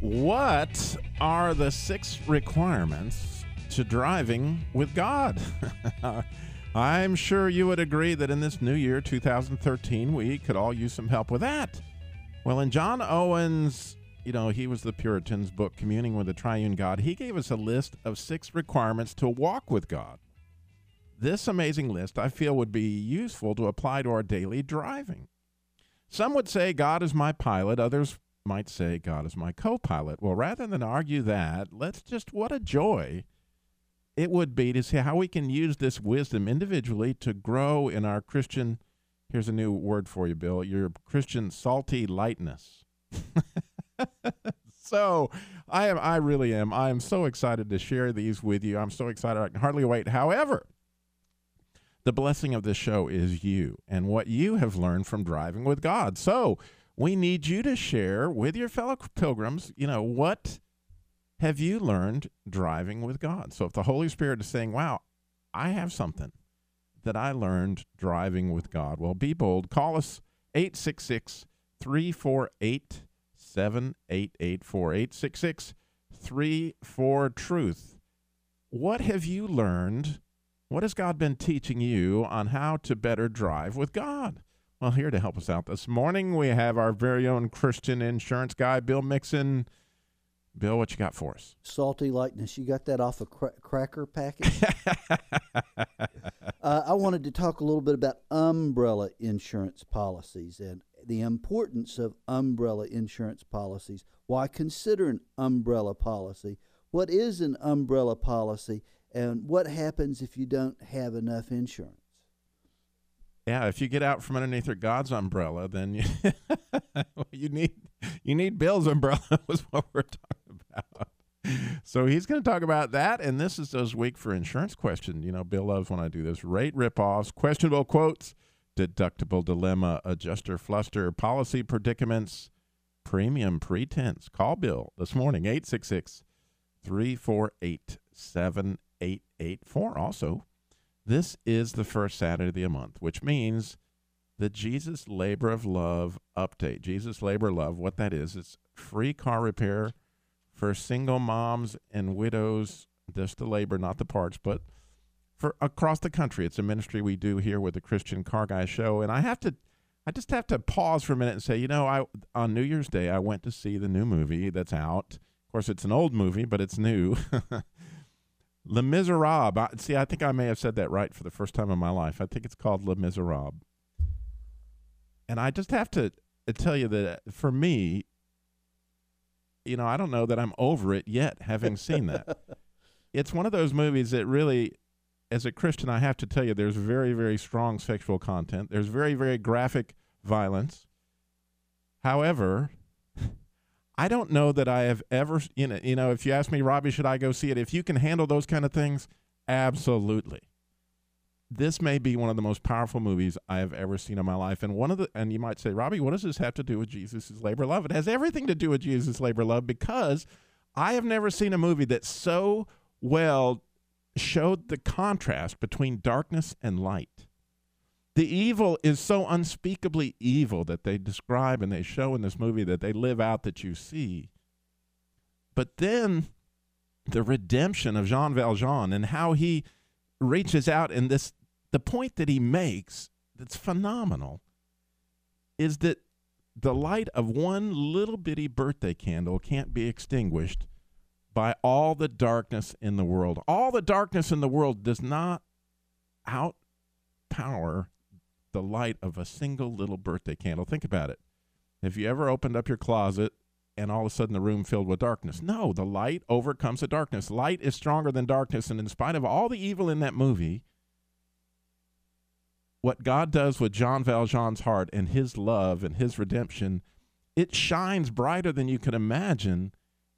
What are the six requirements to driving with God? I'm sure you would agree that in this new year, 2013, we could all use some help with that. Well, in John Owen's, you know, he was the Puritans' book, Communing with the Triune God, he gave us a list of six requirements to walk with God. This amazing list, I feel, would be useful to apply to our daily driving. Some would say God is my pilot, others might say God is my co pilot. Well, rather than argue that, let's just, what a joy it would be to see how we can use this wisdom individually to grow in our Christian. Here's a new word for you, Bill your Christian salty lightness. so I am I really am. I am so excited to share these with you. I'm so excited I can hardly wait. However, the blessing of this show is you and what you have learned from driving with God. So we need you to share with your fellow pilgrims, you know, what have you learned driving with God? So if the Holy Spirit is saying, wow, I have something that I learned driving with God, well, be bold. Call us 866 348 7884. 866 34 Truth. What have you learned? What has God been teaching you on how to better drive with God? Well, here to help us out this morning, we have our very own Christian insurance guy, Bill Mixon. Bill, what you got for us? Salty lightness. You got that off a cra- cracker packet? uh, I wanted to talk a little bit about umbrella insurance policies and the importance of umbrella insurance policies. Why consider an umbrella policy? What is an umbrella policy? And what happens if you don't have enough insurance? Yeah, if you get out from underneath your God's umbrella, then you, you need you need Bill's umbrella was what we're talking about. So he's going to talk about that, and this is his week for insurance question. You know, Bill loves when I do this: rate ripoffs, questionable quotes, deductible dilemma, adjuster fluster, policy predicaments, premium pretense. Call Bill this morning 866 348 7884. Also, this is the first Saturday of the month, which means the Jesus Labor of Love update. Jesus Labor of Love, what that is, it's free car repair for single moms and widows, just the labor, not the parts, but for across the country. It's a ministry we do here with the Christian Car Guy Show. And I have to, I just have to pause for a minute and say, you know, I on New Year's Day I went to see the new movie that's out. Of course, it's an old movie, but it's new. Les Miserables. I, see, I think I may have said that right for the first time in my life. I think it's called Les Miserables. And I just have to uh, tell you that uh, for me, you know, I don't know that I'm over it yet, having seen that. it's one of those movies that really, as a Christian, I have to tell you, there's very, very strong sexual content. There's very, very graphic violence. However, I don't know that I have ever, you know, you know, if you ask me, Robbie, should I go see it? If you can handle those kind of things, absolutely. This may be one of the most powerful movies I have ever seen in my life. And one of the, and you might say, Robbie, what does this have to do with Jesus' labor love? It has everything to do with Jesus' labor love because I have never seen a movie that so well showed the contrast between darkness and light. The evil is so unspeakably evil that they describe and they show in this movie that they live out that you see. But then the redemption of Jean Valjean and how he reaches out and this the point that he makes that's phenomenal is that the light of one little bitty birthday candle can't be extinguished by all the darkness in the world. All the darkness in the world does not outpower the light of a single little birthday candle. Think about it. Have you ever opened up your closet and all of a sudden the room filled with darkness? No, the light overcomes the darkness. Light is stronger than darkness. And in spite of all the evil in that movie, what God does with Jean Valjean's heart and his love and his redemption, it shines brighter than you can imagine.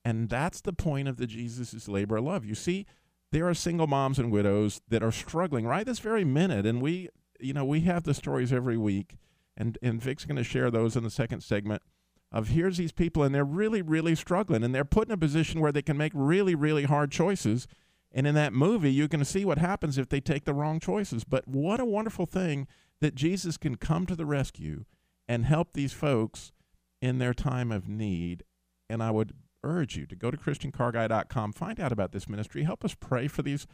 And that's the point of the Jesus' labor of love. You see, there are single moms and widows that are struggling right this very minute. And we, you know, we have the stories every week. And, and Vic's going to share those in the second segment of here's these people and they're really, really struggling and they're put in a position where they can make really, really hard choices. And in that movie, you can see what happens if they take the wrong choices. But what a wonderful thing that Jesus can come to the rescue and help these folks in their time of need. And I would urge you to go to christiancarguy.com, find out about this ministry, help us pray for these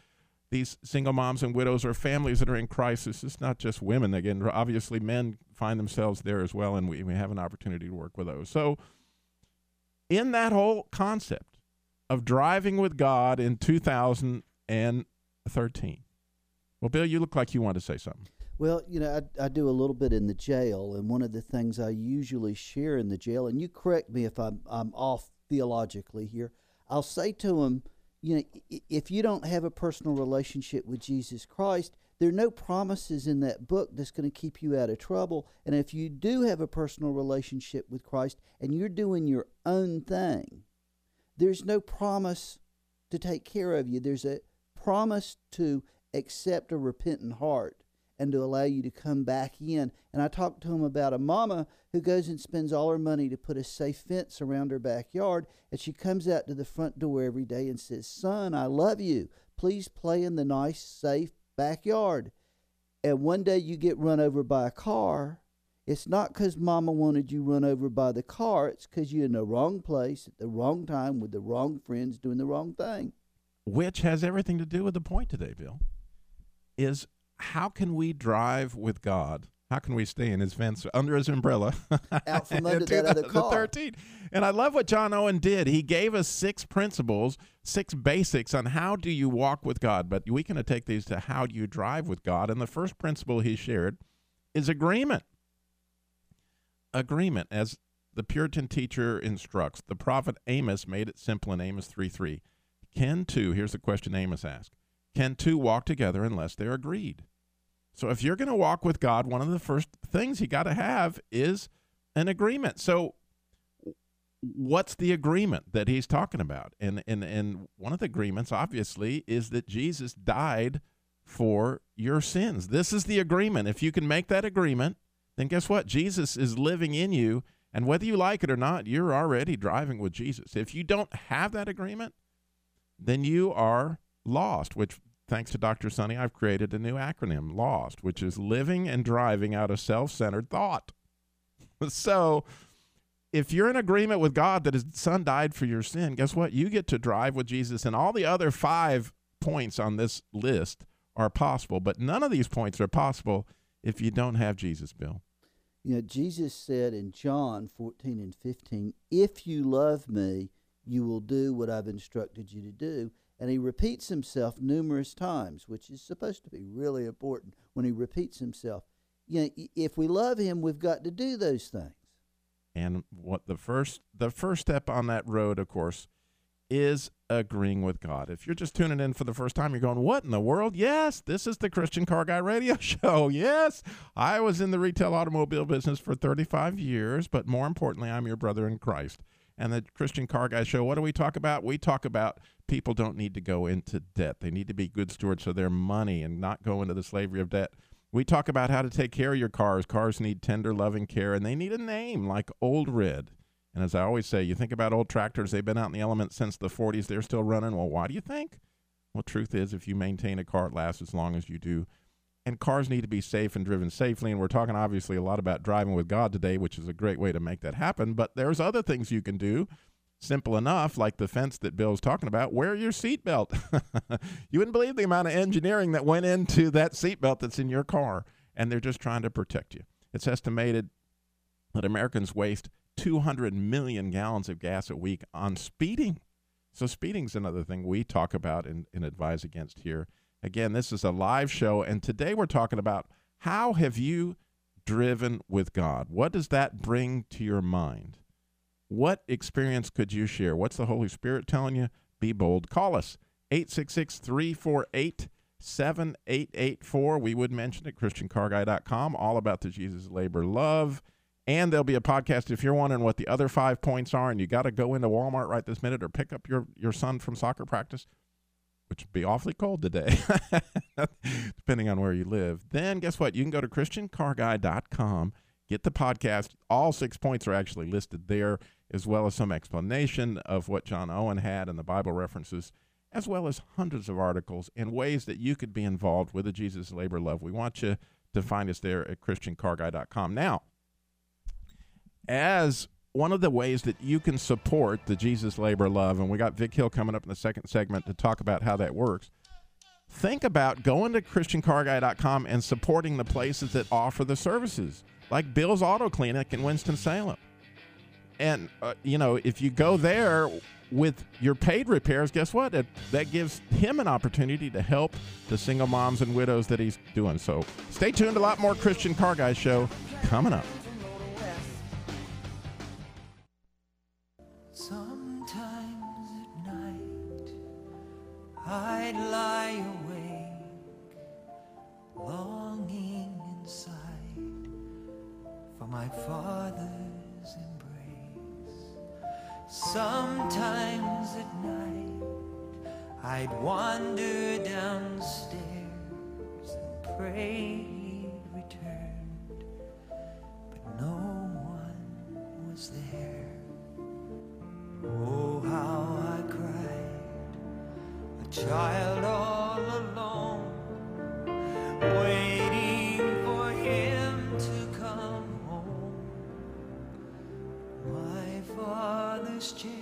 these single moms and widows or families that are in crisis. It's not just women. Again, obviously, men find themselves there as well, and we, we have an opportunity to work with those. So, in that whole concept of driving with God in 2013, well, Bill, you look like you want to say something. Well, you know, I, I do a little bit in the jail, and one of the things I usually share in the jail, and you correct me if I'm, I'm off theologically here, I'll say to them, you know, if you don't have a personal relationship with Jesus Christ, there are no promises in that book that's going to keep you out of trouble. And if you do have a personal relationship with Christ and you're doing your own thing, there's no promise to take care of you. There's a promise to accept a repentant heart and to allow you to come back in. And I talked to him about a mama who goes and spends all her money to put a safe fence around her backyard, and she comes out to the front door every day and says, Son, I love you. Please play in the nice, safe backyard. And one day you get run over by a car. It's not because mama wanted you run over by the car, it's because you're in the wrong place at the wrong time with the wrong friends doing the wrong thing. Which has everything to do with the point today, Bill. Is how can we drive with God? How can we stay in his fence under his umbrella? Out from under that other car. And I love what John Owen did. He gave us six principles, six basics on how do you walk with God. But we can take these to how do you drive with God. And the first principle he shared is agreement. Agreement, as the Puritan teacher instructs. The prophet Amos made it simple in Amos 3 3. Can two, here's the question Amos asked, can two walk together unless they're agreed? So if you're going to walk with God, one of the first things you got to have is an agreement. So what's the agreement that he's talking about? And and and one of the agreements obviously is that Jesus died for your sins. This is the agreement. If you can make that agreement, then guess what? Jesus is living in you and whether you like it or not, you're already driving with Jesus. If you don't have that agreement, then you are lost, which thanks to Dr. Sunny, I've created a new acronym, LOST, which is living and driving out of self centered thought. so, if you're in agreement with God that his son died for your sin, guess what? You get to drive with Jesus, and all the other five points on this list are possible, but none of these points are possible if you don't have Jesus, Bill. You know, Jesus said in John 14 and 15, If you love me, you will do what I've instructed you to do. And he repeats himself numerous times, which is supposed to be really important when he repeats himself. You know, if we love him, we've got to do those things. And what the first the first step on that road, of course, is agreeing with God. If you're just tuning in for the first time, you're going, What in the world? Yes, this is the Christian Car Guy Radio Show. Yes, I was in the retail automobile business for 35 years, but more importantly, I'm your brother in Christ and the Christian Car Guy Show. What do we talk about? We talk about people don't need to go into debt. They need to be good stewards of their money and not go into the slavery of debt. We talk about how to take care of your cars. Cars need tender, loving care, and they need a name like Old Red. And as I always say, you think about old tractors, they've been out in the elements since the 40s, they're still running. Well, why do you think? Well, truth is, if you maintain a car, it lasts as long as you do and cars need to be safe and driven safely. And we're talking obviously a lot about driving with God today, which is a great way to make that happen. But there's other things you can do. Simple enough, like the fence that Bill's talking about. Wear your seatbelt. you wouldn't believe the amount of engineering that went into that seatbelt that's in your car, and they're just trying to protect you. It's estimated that Americans waste 200 million gallons of gas a week on speeding. So speeding's another thing we talk about and, and advise against here. Again, this is a live show, and today we're talking about how have you driven with God? What does that bring to your mind? What experience could you share? What's the Holy Spirit telling you? Be bold. Call us 866 348 7884. We would mention at ChristianCarGuy.com all about the Jesus labor love And there'll be a podcast if you're wondering what the other five points are and you got to go into Walmart right this minute or pick up your, your son from soccer practice, which would be awfully cold today, depending on where you live. Then guess what? You can go to ChristianCarGuy.com, get the podcast. All six points are actually listed there, as well as some explanation of what John Owen had and the Bible references, as well as hundreds of articles and ways that you could be involved with the Jesus Labor Love. We want you to find us there at ChristianCarGuy.com. Now, as one of the ways that you can support the Jesus Labor Love, and we got Vic Hill coming up in the second segment to talk about how that works. Think about going to ChristianCarGuy.com and supporting the places that offer the services, like Bill's Auto Clinic in Winston-Salem. And, uh, you know, if you go there with your paid repairs, guess what? It, that gives him an opportunity to help the single moms and widows that he's doing. So stay tuned. A lot more Christian Car Guy show coming up. I'd lie awake, longing inside for my father's embrace. Sometimes at night I'd wander downstairs and pray he'd returned, but no one was there. Oh, child all alone, waiting for him to come home. My father's chair.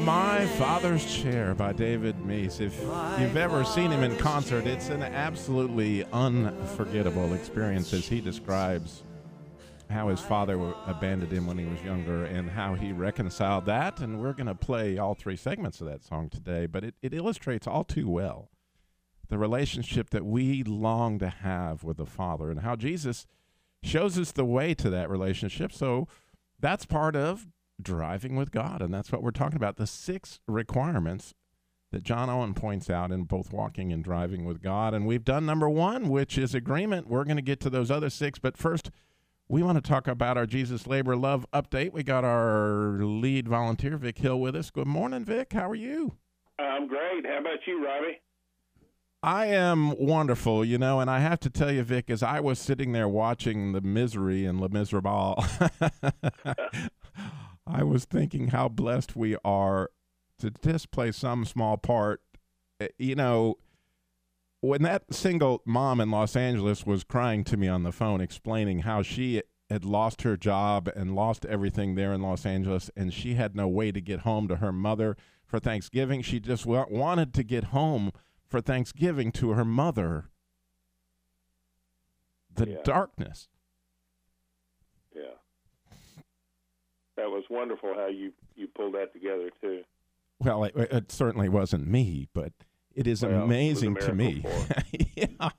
My Father's Chair by David Meece. If you've ever seen him in concert, it's an absolutely unforgettable experience as he describes how his father abandoned him when he was younger and how he reconciled that. And we're going to play all three segments of that song today, but it, it illustrates all too well the relationship that we long to have with the Father and how Jesus shows us the way to that relationship. So that's part of driving with God. And that's what we're talking about the six requirements that John Owen points out in both walking and driving with God. And we've done number one, which is agreement. We're going to get to those other six. But first, we want to talk about our Jesus Labor Love update. We got our lead volunteer, Vic Hill, with us. Good morning, Vic. How are you? I'm great. How about you, Robbie? I am wonderful, you know, and I have to tell you, Vic, as I was sitting there watching the misery and Le Miserable, I was thinking how blessed we are to just play some small part. Uh, You know, when that single mom in Los Angeles was crying to me on the phone, explaining how she had lost her job and lost everything there in Los Angeles, and she had no way to get home to her mother for Thanksgiving. She just wa- wanted to get home for Thanksgiving to her mother. The Yeah. darkness. Yeah. That was wonderful how you you pulled that together too. Well, it, it certainly wasn't me, but it is Well, it amazing to me yeah,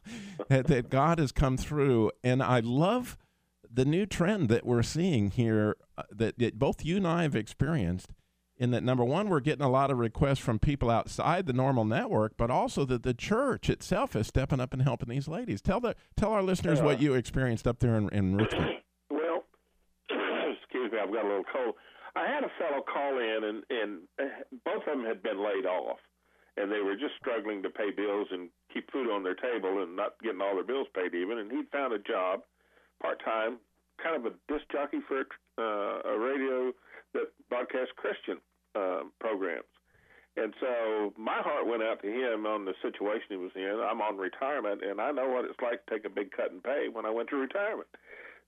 that, that God has come through. And I love the new trend that we're seeing here uh, that, that both you and I have experienced. In that, number one, we're getting a lot of requests from people outside the normal network, but also that the church itself is stepping up and helping these ladies. Tell the tell our listeners what you experienced up there in, in Richmond. Well, excuse me, I've got a little cold. I had a fellow call in, and and uh, both of them had been laid off, and they were just struggling to pay bills and keep food on their table, and not getting all their bills paid even. And he'd found a job, part time, kind of a disc jockey for uh, a radio that broadcasts Christian uh, programs. And so my heart went out to him on the situation he was in. I'm on retirement, and I know what it's like to take a big cut in pay when I went to retirement.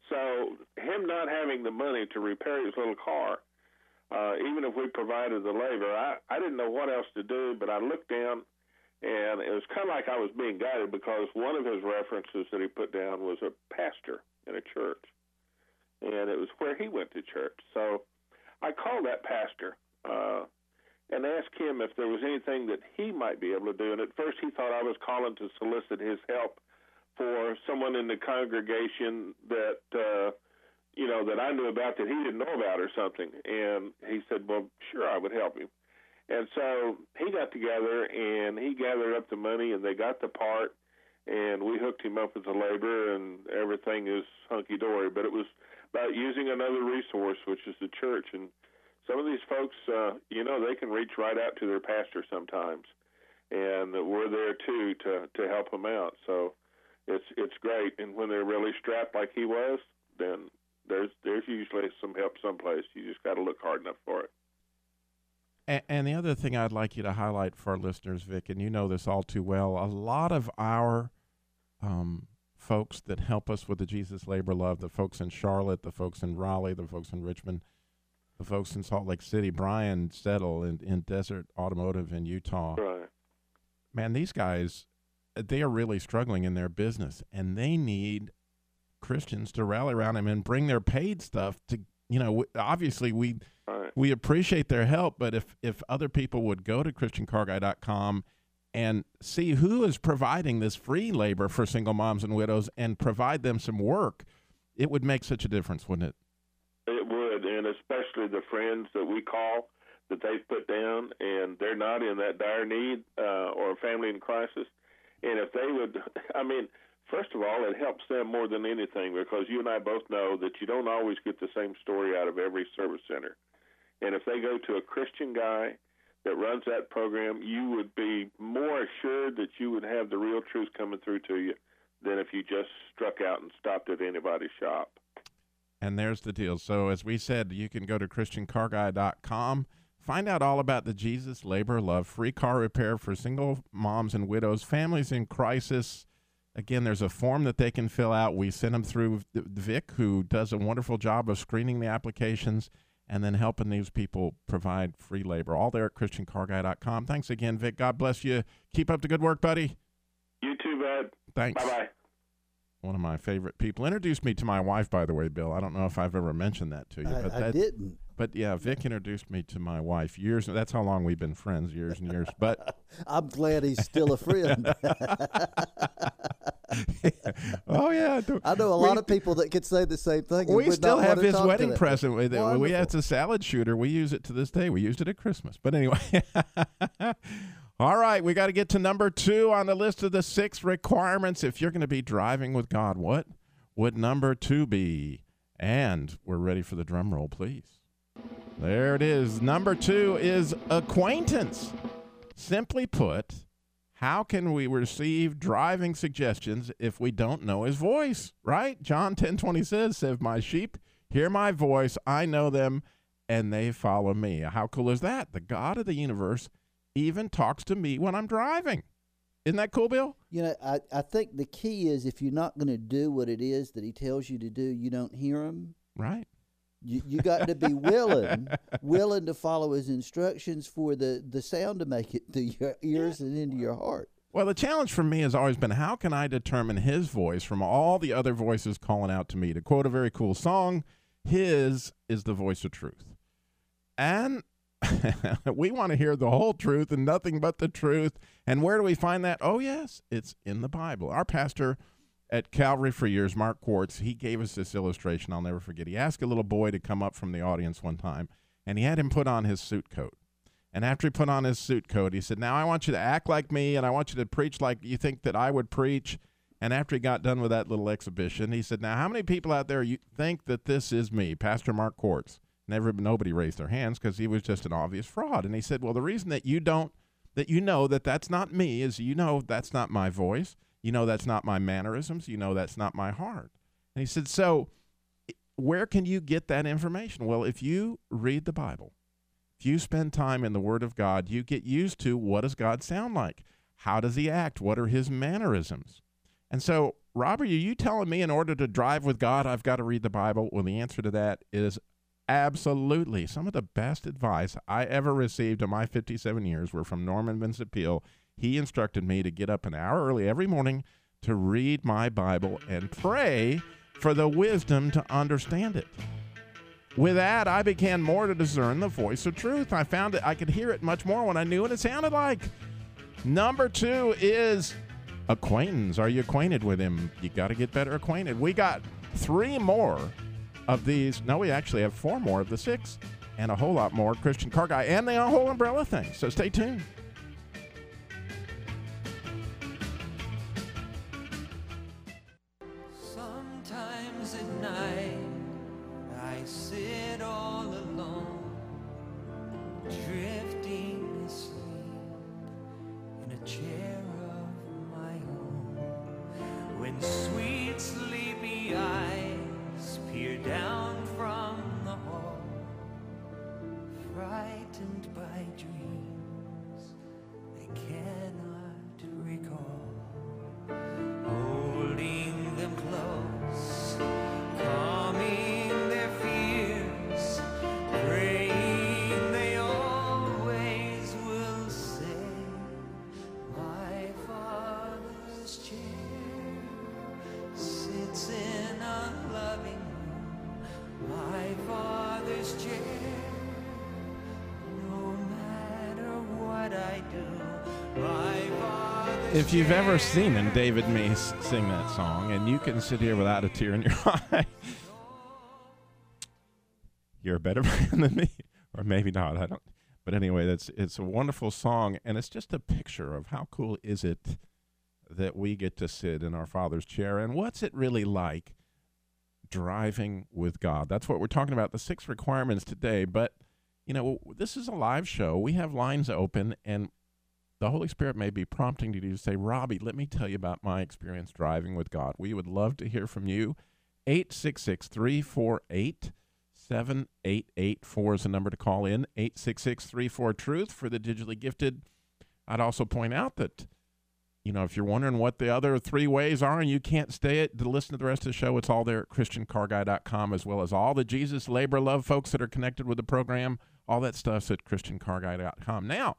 So him not having the money to repair his little car, uh, even if we provided the labor, I, I didn't know what else to do. But I looked down, and it was kind of like I was being guided because one of his references that he put down was a pastor in a church, and it was where he went to church. So I called that pastor. Uh, and asked him if there was anything that he might be able to do. And at first, he thought I was calling to solicit his help for someone in the congregation that uh, you know that I knew about that he didn't know about or something. And he said, "Well, sure, I would help him." And so he got together and he gathered up the money, and they got the part. and we hooked him up with the labor, and everything is hunky dory. But it was about using another resource, which is the church, and some of these folks, uh, you know, they can reach right out to their pastor sometimes, and we're there too to to help them out. So it's it's great. And when they're really strapped like he was, then there's there's usually some help someplace. You just got to look hard enough for it. And, and the other thing I'd like you to highlight for our listeners, Vic, and you know this all too well, a lot of our um, folks that help us with the Jesus Labor Love, the folks in Charlotte, the folks in Raleigh, the folks in Richmond, the folks in Salt Lake City, Brian Settle in, in Desert Automotive in Utah. Right. Man, these guys, they are really struggling in their business, and they need Christians to rally around him and bring their paid stuff to, you know, obviously we Right. we appreciate their help, but if if other people would go to christiancarguy.com and see who is providing this free labor for single moms and widows and provide them some work, it would make such a difference, wouldn't it? It would, and especially the friends that we call that they've put down, and they're not in that dire need uh, or family in crisis. And if they would, I mean, first of all, it helps them more than anything because you and I both know that you don't always get the same story out of every service center. And if they go to a Christian guy that runs that program, you would be more assured that you would have the real truth coming through to you than if you just struck out and stopped at anybody's shop. And there's the deal. So, as we said, you can go to ChristianCarGuy.com, find out all about the Jesus Labor Love free car repair for single moms and widows, families in crisis. Again, there's a form that they can fill out. We send them through Vic, who does a wonderful job of screening the applications and then helping these people provide free labor. All there at ChristianCarGuy.com. Thanks again, Vic. God bless you. Keep up the good work, buddy. You too, bud. Thanks. Bye bye. One of my favorite people. Introduced me to my wife, by the way, Bill. I don't know if I've ever mentioned that to you, I, but I that, didn't. But yeah, Vic introduced me to my wife years. That's how long we've been friends, years and years. But I'm glad he's still a friend. oh yeah, I know a we- lot of people that could say the same thing. We still have his wedding present with it. We it's a salad shooter. We use it to this day. We used it at Christmas. But anyway. All right, we got to get to number 2 on the list of the 6 requirements if you're going to be driving with God. What would number 2 be? And we're ready for the drum roll, please. There it is. Number 2 is acquaintance. Simply put, how can we receive driving suggestions if we don't know his voice? Right? John 10:20 says, "If my sheep hear my voice, I know them and they follow me." How cool is that? The God of the universe even talks to me when I'm driving. Isn't that cool, Bill? You know, I, I think the key is if you're not going to do what it is that he tells you to do, you don't hear him. Right. You, you got to be willing, willing to follow his instructions for the, the sound to make it to your ears and into your heart. Well, the challenge for me has always been how can I determine his voice from all the other voices calling out to me? To quote a very cool song, his is the voice of truth. And we want to hear the whole truth and nothing but the truth. And where do we find that? Oh, yes, it's in the Bible. Our pastor at Calvary for years, Mark Corts, he gave us this illustration I'll never forget. He asked a little boy to come up from the audience one time, and he had him put on his suit coat. And after he put on his suit coat, he said, Now I want you to act like me, and I want you to preach like you think that I would preach. And after he got done with that little exhibition, he said, Now, how many people out there you think that this is me, Pastor Mark Corts? Never, nobody raised their hands because he was just an obvious fraud. And he said, Well, the reason that you don't, that you know that that's not me is you know that's not my voice. You know that's not my mannerisms. You know that's not my heart. And he said, So where can you get that information? Well, if you read the Bible, if you spend time in the Word of God, you get used to what does God sound like? How does he act? What are his mannerisms? And so, Robert, are you telling me in order to drive with God, I've got to read the Bible? Well, the answer to that is absolutely. Some of the best advice I ever received in my 57 years were from Norman Vincent Peale. He instructed me to get up an hour early every morning to read my Bible and pray for the wisdom to understand it. With that, I began more to discern the voice of truth. I found that I could hear it much more when I knew what it sounded like. Number two is acquaintance. Are you acquainted with him? You got to get better acquainted. We got three more of these. No, we actually have four more of the six, and a whole lot more Christian car guy and the whole umbrella thing. So stay tuned. If you've ever seen him, David Meece sing that song, and you can sit here without a tear in your eye, you're a better man than me, or maybe not. I don't. But anyway, that's it's a wonderful song, and it's just a picture of how cool is it that we get to sit in our Father's chair, and what's it really like driving with God? That's what we're talking about. The six requirements today, but you know, this is a live show. We have lines open, and the Holy Spirit may be prompting you to say, Robbie, let me tell you about my experience driving with God. We would love to hear from you. 866 348 7884 is the number to call in. 866 34 Truth for the digitally gifted. I'd also point out that, you know, if you're wondering what the other three ways are and you can't stay it to listen to the rest of the show, it's all there at ChristianCarGuy.com as well as all the Jesus Labor Love folks that are connected with the program. All that stuff's at ChristianCarGuy.com. Now,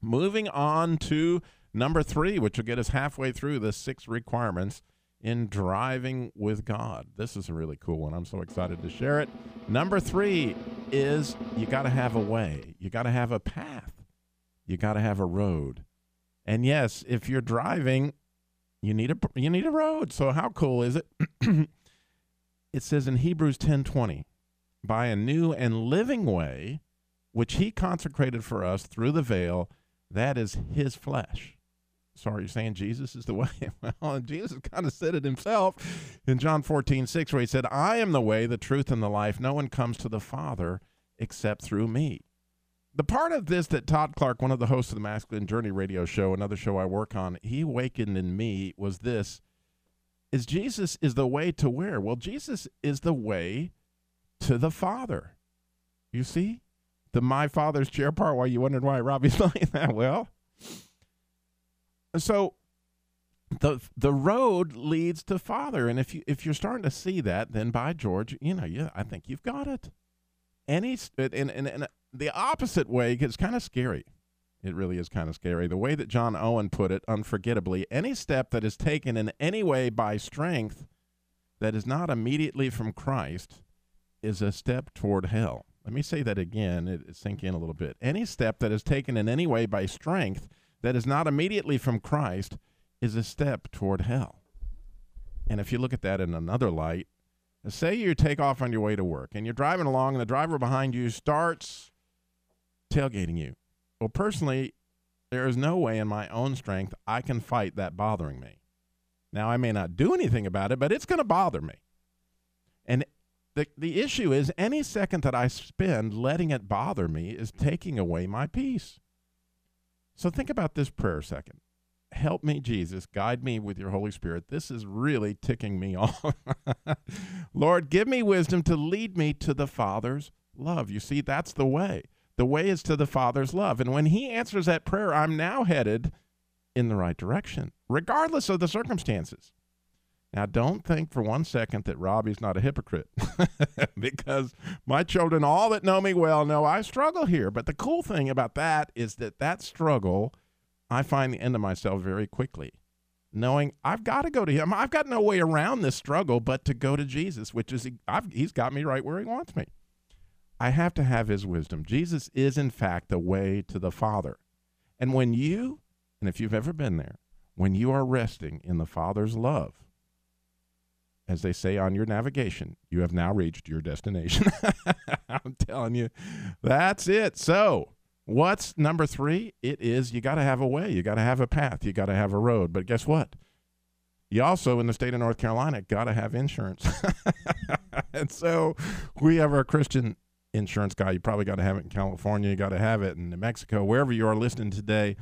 Moving on to number three, which will get us halfway through the six requirements in driving with God. This is a really cool one. I'm so excited to share it. Number three is you got to have a way, you got to have a path, you got to have a road. And yes, if you're driving, you need a you need a road. So how cool is it? it says in Hebrews 10:20, by a new and living way which he consecrated for us through the veil, that is his flesh. So are saying Jesus is the way? Well, Jesus kind of said it himself in John 14, 6, where he said, I am the way, the truth, and the life. No one comes to the Father except through me. The part of this that Todd Clark, one of the hosts of the Masculine Journey radio show, another show I work on, he awakened in me was this is Jesus is the way to where? Well, Jesus is the way to the Father. You see? The my father's chair part, why you wondered why Robbie's like that? Well, so the the road leads to Father, and if you if you're starting to see that, then by George, you know, yeah, I think you've got it. Any and and, and the opposite way gets kind of scary. It really is kind of scary. The way that John Owen put it, unforgettably, any step that is taken in any way by strength that is not immediately from Christ is a step toward hell. Let me say that again, it, it sink in a little bit. Any step that is taken in any way by strength that is not immediately from Christ is a step toward hell. And if you look at that in another light, say you take off on your way to work and you're driving along and the driver behind you starts tailgating you. Well, personally, there is no way in my own strength I can fight that bothering me. Now, I may not do anything about it, but it's going to bother me. And the, the issue is any second that I spend letting it bother me is taking away my peace. So think about this prayer second. Help me, Jesus. Guide me with your Holy Spirit. This is really ticking me off. Lord, give me wisdom to lead me to the Father's love. You see, that's the way. The way is to the Father's love. And when He answers that prayer, I'm now headed in the right direction, regardless of the circumstances. Now, don't think for one second that Robbie's not a hypocrite because my children, all that know me well, know I struggle here. But the cool thing about that is that that struggle, I find the end of myself very quickly, knowing I've got to go to Him. I've got no way around this struggle but to go to Jesus, which is, I've, He's got me right where He wants me. I have to have His wisdom. Jesus is, in fact, the way to the Father. And when you, and if you've ever been there, when you are resting in the Father's love, as they say on your navigation, you have now reached your destination. I'm telling you, that's it. So, what's number three? It is you got to have a way, you got to have a path, you got to have a road. But guess what? You also, in the state of North Carolina, got to have insurance. and so, we have our Christian insurance guy. You probably got to have it in California, you got to have it in New Mexico, wherever you are listening today.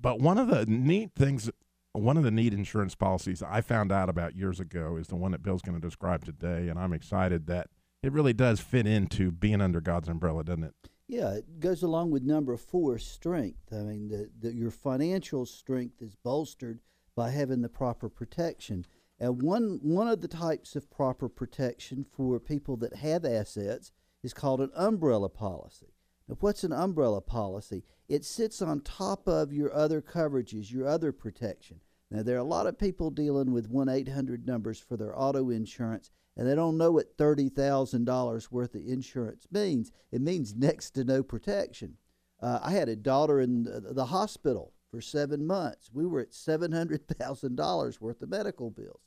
But one of the neat things one of the neat insurance policies I found out about years ago is the one that Bill's going to describe today, and I'm excited that it really does fit into being under God's umbrella, doesn't it? Yeah, it goes along with number four, strength. I mean, the, the, your financial strength is bolstered by having the proper protection. And one one of the types of proper protection for people that have assets is called an umbrella policy. What's an umbrella policy? It sits on top of your other coverages, your other protection. Now, there are a lot of people dealing with 1 800 numbers for their auto insurance, and they don't know what $30,000 worth of insurance means. It means next to no protection. Uh, I had a daughter in the, the hospital for seven months. We were at $700,000 worth of medical bills.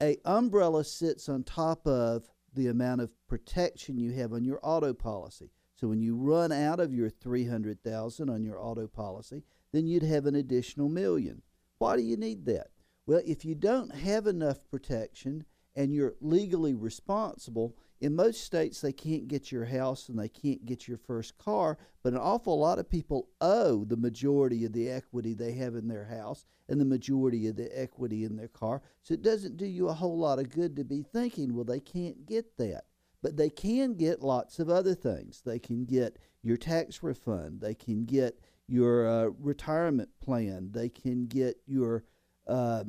A umbrella sits on top of the amount of protection you have on your auto policy. So when you run out of your 300,000 on your auto policy, then you'd have an additional million. Why do you need that? Well, if you don't have enough protection and you're legally responsible, in most states they can't get your house and they can't get your first car, but an awful lot of people owe the majority of the equity they have in their house and the majority of the equity in their car. So it doesn't do you a whole lot of good to be thinking, well, they can't get that. But they can get lots of other things. They can get your tax refund. They can get your uh, retirement plan. They can get your uh,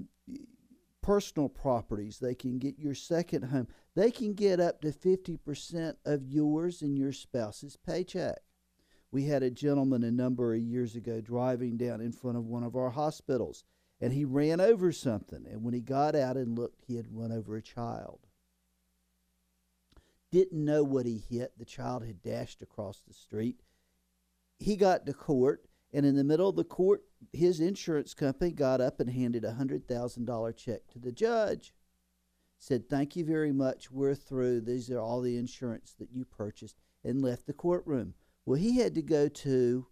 personal properties. They can get your second home. They can get up to 50% of yours and your spouse's paycheck. We had a gentleman a number of years ago driving down in front of one of our hospitals, and he ran over something. And when he got out and looked, he had run over a child didn't know what he hit. The child had dashed across the street. He got to court, and in the middle of the court, his insurance company got up and handed a $100,000 check to the judge. Said, Thank you very much. We're through. These are all the insurance that you purchased, and left the courtroom. Well, he had to go to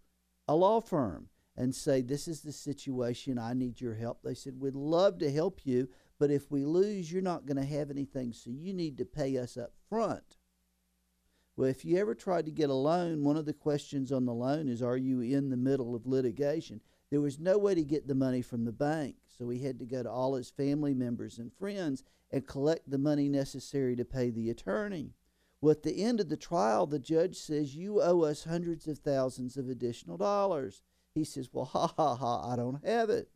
a law firm and say, This is the situation. I need your help. They said, We'd love to help you, but if we lose, you're not going to have anything, so you need to pay us up front. Well, if you ever tried to get a loan, one of the questions on the loan is Are you in the middle of litigation? There was no way to get the money from the bank, so he had to go to all his family members and friends and collect the money necessary to pay the attorney. Well, at the end of the trial, the judge says, You owe us hundreds of thousands of additional dollars. He says, Well, ha ha ha, I don't have it.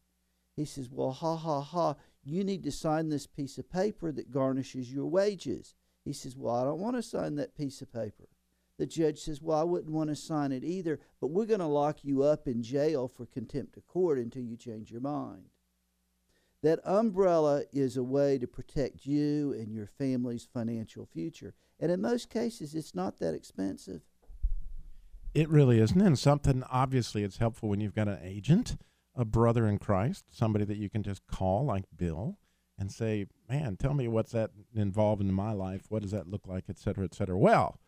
He says, Well, ha ha ha, you need to sign this piece of paper that garnishes your wages. He says, Well, I don't want to sign that piece of paper. The judge says, Well, I wouldn't want to sign it either, but we're going to lock you up in jail for contempt of court until you change your mind. That umbrella is a way to protect you and your family's financial future. And in most cases, it's not that expensive. It really isn't. And something, obviously, it's helpful when you've got an agent a brother in Christ, somebody that you can just call, like Bill, and say, "Man, tell me what's that involved in my life? What does that look like, et cetera, et cetera." Well,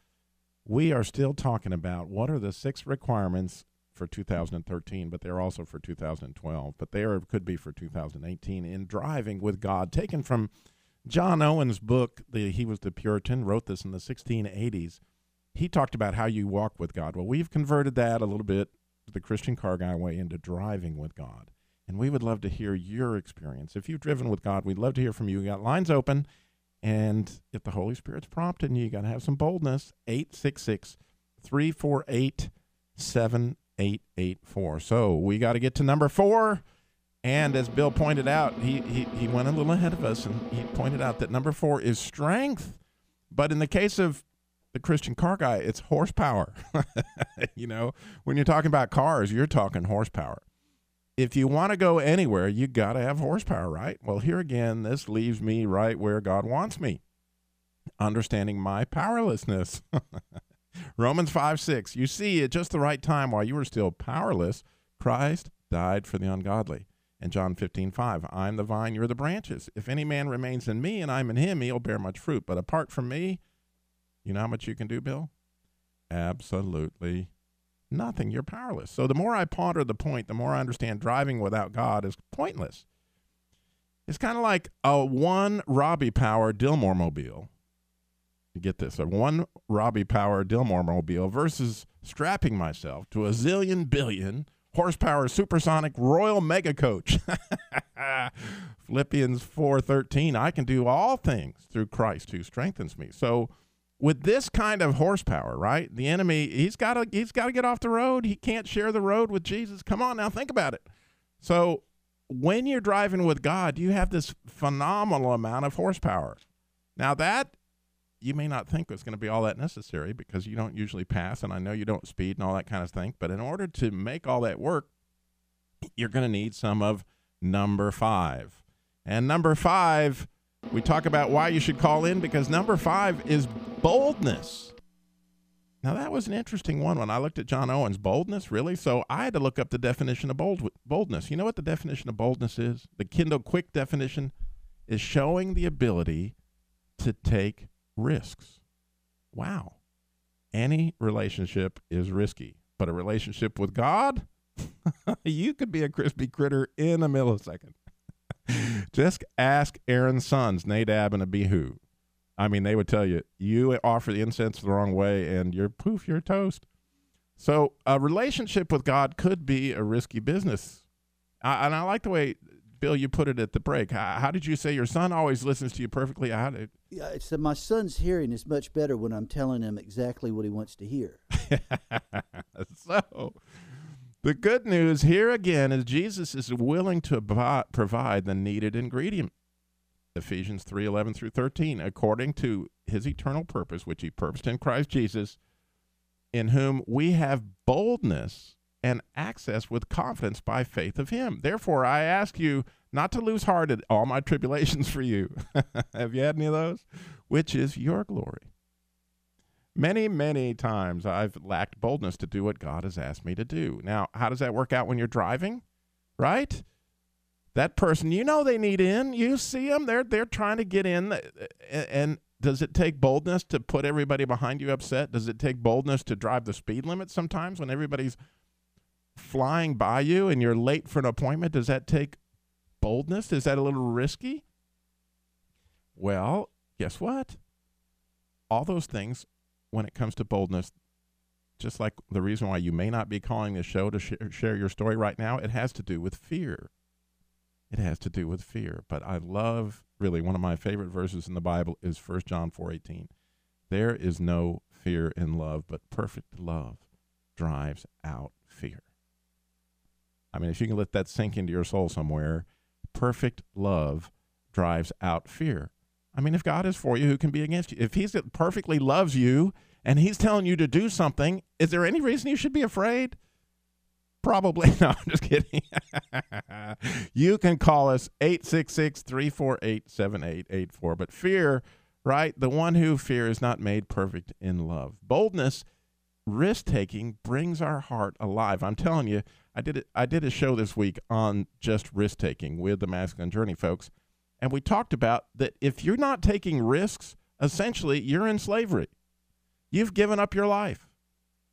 we are still talking about what are the six requirements for 2013, but they're also for 2012, but they are, could be for 2018 in driving with God, taken from John Owen's book. The, he was the Puritan, wrote this in the 1680s. He talked about how you walk with God. Well, we've converted that a little bit the Christian Car Guy way into driving with God. And we would love to hear your experience. If you've driven with God, we'd love to hear from you. We got lines open. And if the Holy Spirit's prompting you, you got to have some boldness. 866 348 7884. So we got to get to number four. And as Bill pointed out, he, he, he went a little ahead of us and he pointed out that number four is strength. But in the case of the Christian car guy, it's horsepower. you know, when you're talking about cars, you're talking horsepower. If you want to go anywhere, you got to have horsepower, right? Well, here again, this leaves me right where God wants me, understanding my powerlessness. Romans 5 6. You see, at just the right time, while you were still powerless, Christ died for the ungodly. And John 15 5. I'm the vine, you're the branches. If any man remains in me and I'm in him, he'll bear much fruit. But apart from me, you know how much you can do, Bill? Absolutely nothing. You're powerless. So the more I ponder the point, the more I understand driving without God is pointless. It's kind of like a one Robbie Power Dilmore mobile. You get this, a one Robbie Power Dilmore mobile versus strapping myself to a zillion billion horsepower supersonic royal mega coach. Philippians 4:13, I can do all things through Christ who strengthens me. So with this kind of horsepower, right? The enemy, he's got to he's got to get off the road. He can't share the road with Jesus. Come on now, think about it. So when you're driving with God, you have this phenomenal amount of horsepower. Now that you may not think is going to be all that necessary because you don't usually pass, and I know you don't speed and all that kind of thing. But in order to make all that work, you're going to need some of number five. And number five, we talk about why you should call in because number five is boldness. Now that was an interesting one when I looked at John Owen's boldness, really. So I had to look up the definition of bold, boldness. You know what the definition of boldness is? The Kindle Quick definition is showing the ability to take risks. Wow. Any relationship is risky, but a relationship with God, you could be a crispy critter in a millisecond. Just ask Aaron's sons, Nadab and Abihu. I mean, they would tell you, you offer the incense the wrong way and you're poof, you're toast. So a relationship with God could be a risky business. I, and I like the way Bill, you put it at the break. How, how, did you say your son always listens to you perfectly? How did... Yeah, so my son's hearing is much better when I'm telling him exactly what he wants to hear. so, the good news here again is Jesus is willing to provide the needed ingredient. Ephesians 3 11 through 13, according to his eternal purpose, which he purposed in Christ Jesus, in whom we have boldness and access with confidence by faith of him. Therefore, I ask you not to lose heart at all my tribulations for you. Have you had any of those? Which is your glory. Many, many times I've lacked boldness to do what God has asked me to do. Now, how does that work out when you're driving? Right? That person, you know they need in. You see them, they're they're trying to get in and does it take boldness to put everybody behind you upset? Does it take boldness to drive the speed limit sometimes when everybody's flying by you and you're late for an appointment, does that take boldness? Is that a little risky? Well, guess what? All those things, when it comes to boldness, just like the reason why you may not be calling this show to sh- share your story right now, it has to do with fear. It has to do with fear. But I love, really, one of my favorite verses in the Bible is 1 John 4.18. There is no fear in love, but perfect love drives out fear. I mean, if you can let that sink into your soul somewhere, perfect love drives out fear. I mean, if God is for you, who can be against you? If He's perfectly loves you and He's telling you to do something, is there any reason you should be afraid? Probably. No, I'm just kidding. you can call us 866 348 7884. But fear, right? The one who fears is not made perfect in love. Boldness, risk taking brings our heart alive. I'm telling you, I did it. I did a show this week on just risk taking with the masculine journey folks, and we talked about that. If you're not taking risks, essentially you're in slavery. You've given up your life.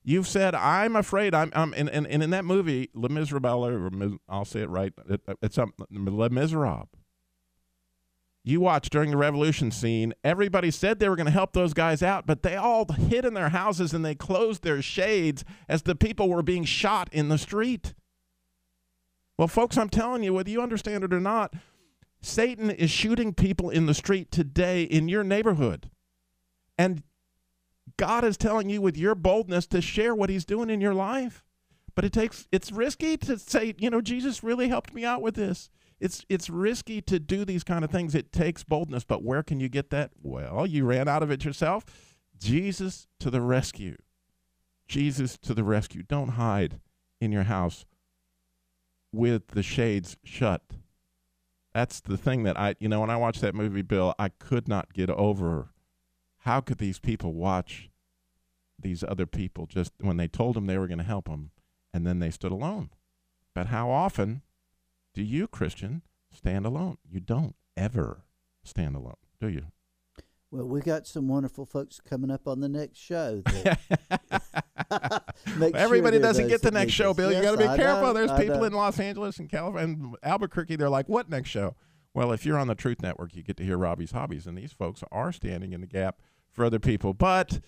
You've said, "I'm afraid." I'm. I'm and, and, and in that movie, Le Miserable, I'll say it right. It, it's a Le Miserable. You watch during the revolution scene, everybody said they were going to help those guys out, but they all hid in their houses and they closed their shades as the people were being shot in the street. Well, folks, I'm telling you, whether you understand it or not, Satan is shooting people in the street today in your neighborhood. And God is telling you with your boldness to share what he's doing in your life. But it takes it's risky to say, you know, Jesus really helped me out with this it's it's risky to do these kind of things. It takes boldness, but where can you get that? Well, you ran out of it yourself. Jesus to the rescue. Jesus to the rescue. Don't hide in your house with the shades shut. That's the thing that I, you know, when I watched that movie, Bill, I could not get over. How could these people watch these other people just when they told them they were going to help them and then they stood alone? But how often do you, Christian, stand alone? You don't ever stand alone, do you? Well, we got some wonderful folks coming up on the next show. Everybody sure doesn't get the next show, Bill. Yes, you got to be I careful. know, There's I people know. in Los Angeles and California and Albuquerque. They're like, "What next show?" Well, if you're on the Truth Network, you get to hear Robbie's hobbies, and these folks are standing in the gap for other people. But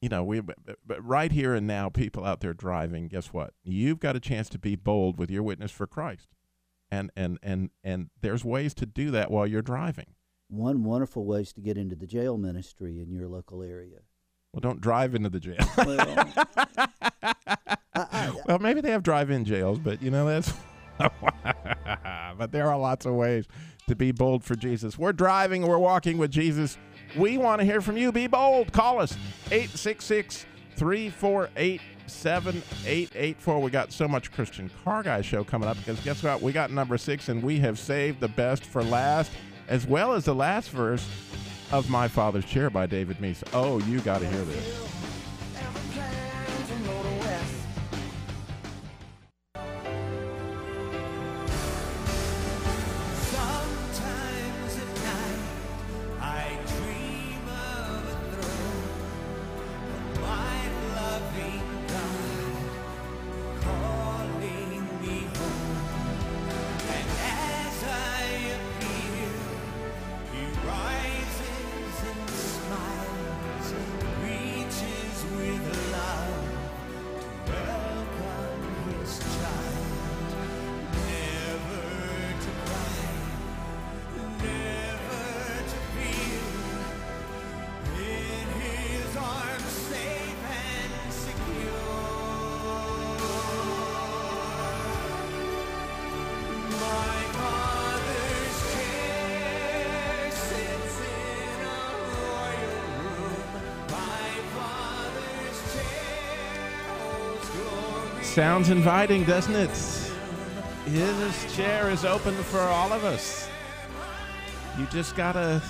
you know, we but, but right here and now, people out there driving, guess what? You've got a chance to be bold with your witness for Christ, and and and and there's ways to do that while you're driving. One wonderful way is to get into the jail ministry in your local area. Well, don't drive into the jail. Well, I, I, well, maybe they have drive-in jails, but you know that's. but there are lots of ways to be bold for Jesus. We're driving, we're walking with Jesus. We want to hear from you. Be bold. Call us 866 348 7884. We got so much Christian Car Guy show coming up because guess what? We got number six and we have saved the best for last, as well as the last verse of My Father's Chair by David Meece. Oh, you got to hear this. Sounds inviting, doesn't it? His chair is open for all of us. You just gotta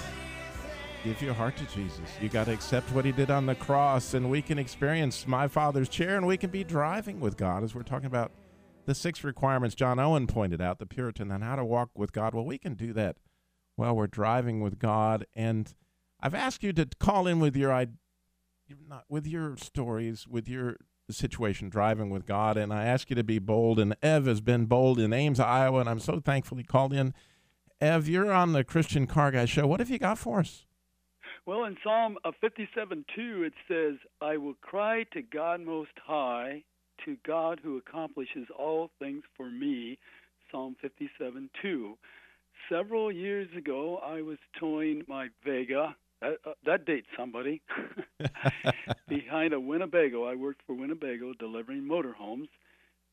give your heart to Jesus. You gotta accept what He did on the cross, and we can experience my Father's chair, and we can be driving with God as we're talking about the six requirements John Owen pointed out, the Puritan, on how to walk with God. Well, we can do that while we're driving with God. And I've asked you to call in with your not with your stories, with your situation driving with God, and I ask you to be bold. And Ev has been bold in Ames, Iowa, and I'm so thankful he called in. Ev, you're on the Christian Car Guy show. What have you got for us? Well, in Psalm uh, 57 2, it says, I will cry to God Most High, to God who accomplishes all things for me. Psalm 57 2. Several years ago, I was towing my Vega. That, uh, that dates somebody. Behind a Winnebago. I worked for Winnebago delivering motorhomes.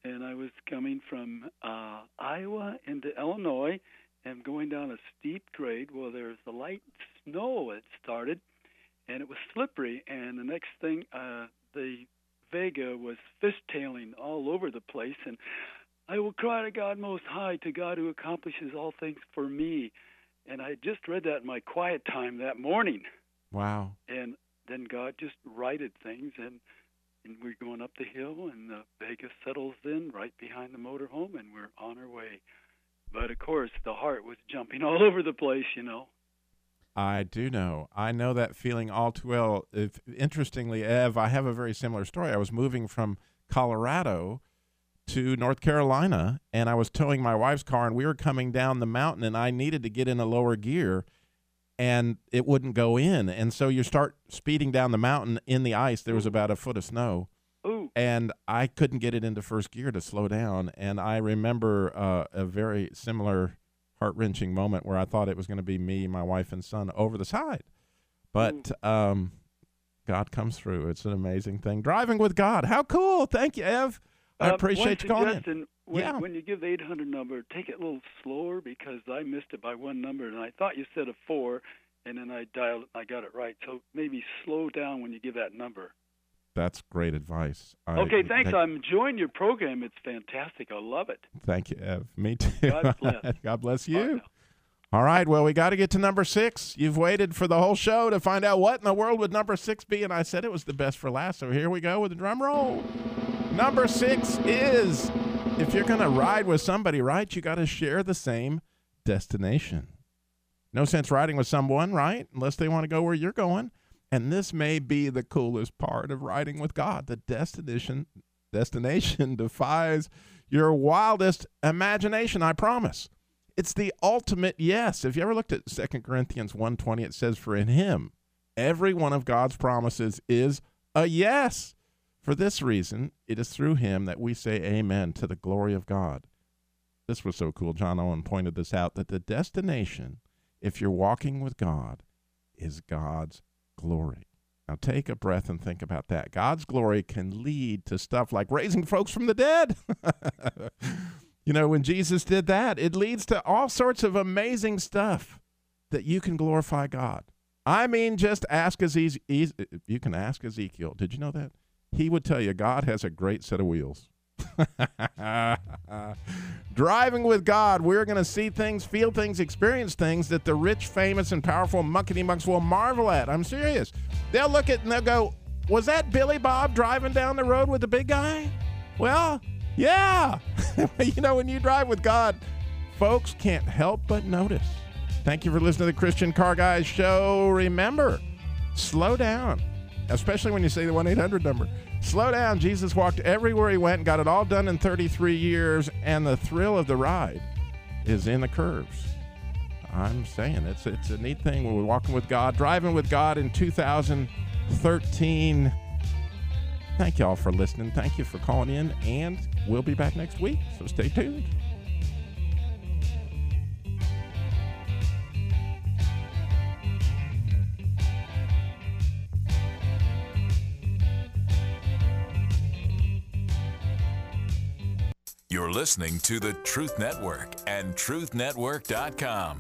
And I was coming from uh, Iowa into Illinois and going down a steep grade. Well, there was a light snow that started, and it was slippery. And the next thing, uh, the Vega was fishtailing all over the place. And I will cry to God Most High, to God who accomplishes all things for me. And I just read that in my quiet time that morning. Wow. And then God just righted things, and and we're going up the hill, and the Vegas settles in right behind the motorhome, and we're on our way. But of course, the heart was jumping all over the place, you know. I do know. I know that feeling all too well. If, interestingly, Ev, I have a very similar story. I was moving from Colorado to North Carolina, and I was towing my wife's car, and we were coming down the mountain, and I needed to get in a lower gear, and it wouldn't go in. And so you start speeding down the mountain in the ice. There was about a foot of snow. Ooh, and I couldn't get it into first gear to slow down. And I remember uh, a very similar heart wrenching moment where I thought it was going to be me, my wife, and son over the side. But um, God comes through. It's an amazing thing. Driving with God. How cool. Thank you, Ev. I Um, appreciate one you calling in. When, Yeah. when you give the 800 number, take it a little slower because I missed it by one number, and I thought you said a four, and then I dialed, it and I got it right. So maybe slow down when you give that number. That's great advice. I- okay, thanks. thank- I'm enjoying your program. It's fantastic. I love it. Thank you, Ev. Me too. God bless. God bless you. All right. Well, we got to get to number six. You've waited for the whole show to find out what in the world would number six be, and I said it was the best for last. So here we go with the drum roll. Number six is if you're going to ride with somebody, right, you got to share the same destination. No sense riding with someone, right? Unless they want to go where you're going. And this may be the coolest part of riding with God. The destination destination defies your wildest imagination, I promise. It's the ultimate yes. If you ever looked at 2 Corinthians 1:20, it says, For in him every one of God's promises is a yes. For this reason, it is through him that we say amen to the glory of God. This was so cool. John Owen pointed this out that the destination, if you're walking with God, is God's glory. Now take a breath and think about that. God's glory can lead to stuff like raising folks from the dead. you know, when Jesus did that, it leads to all sorts of amazing stuff that you can glorify God. I mean, just ask Ezekiel. You can ask Ezekiel. Did you know that? He would tell you God has a great set of wheels. Driving with God, we're going to see things, feel things, experience things that the rich, famous, and powerful muckety mucks will marvel at. I'm serious. They'll look at and they'll go, Was that Billy Bob driving down the road with the big guy? Well, yeah. you know, when you drive with God, folks can't help but notice. Thank you for listening to the Christian Car Guys show. Remember, slow down, especially when you say the 1 800 number. Slow down. Jesus walked everywhere he went and got it all done in 33 years, and the thrill of the ride is in the curves. I'm saying it's it's a neat thing when we're walking with God, driving with God in 2013. Thank you all for listening. Thank you for calling in, and we'll be back next week. So stay tuned. You're listening to the Truth Network and TruthNetwork.com.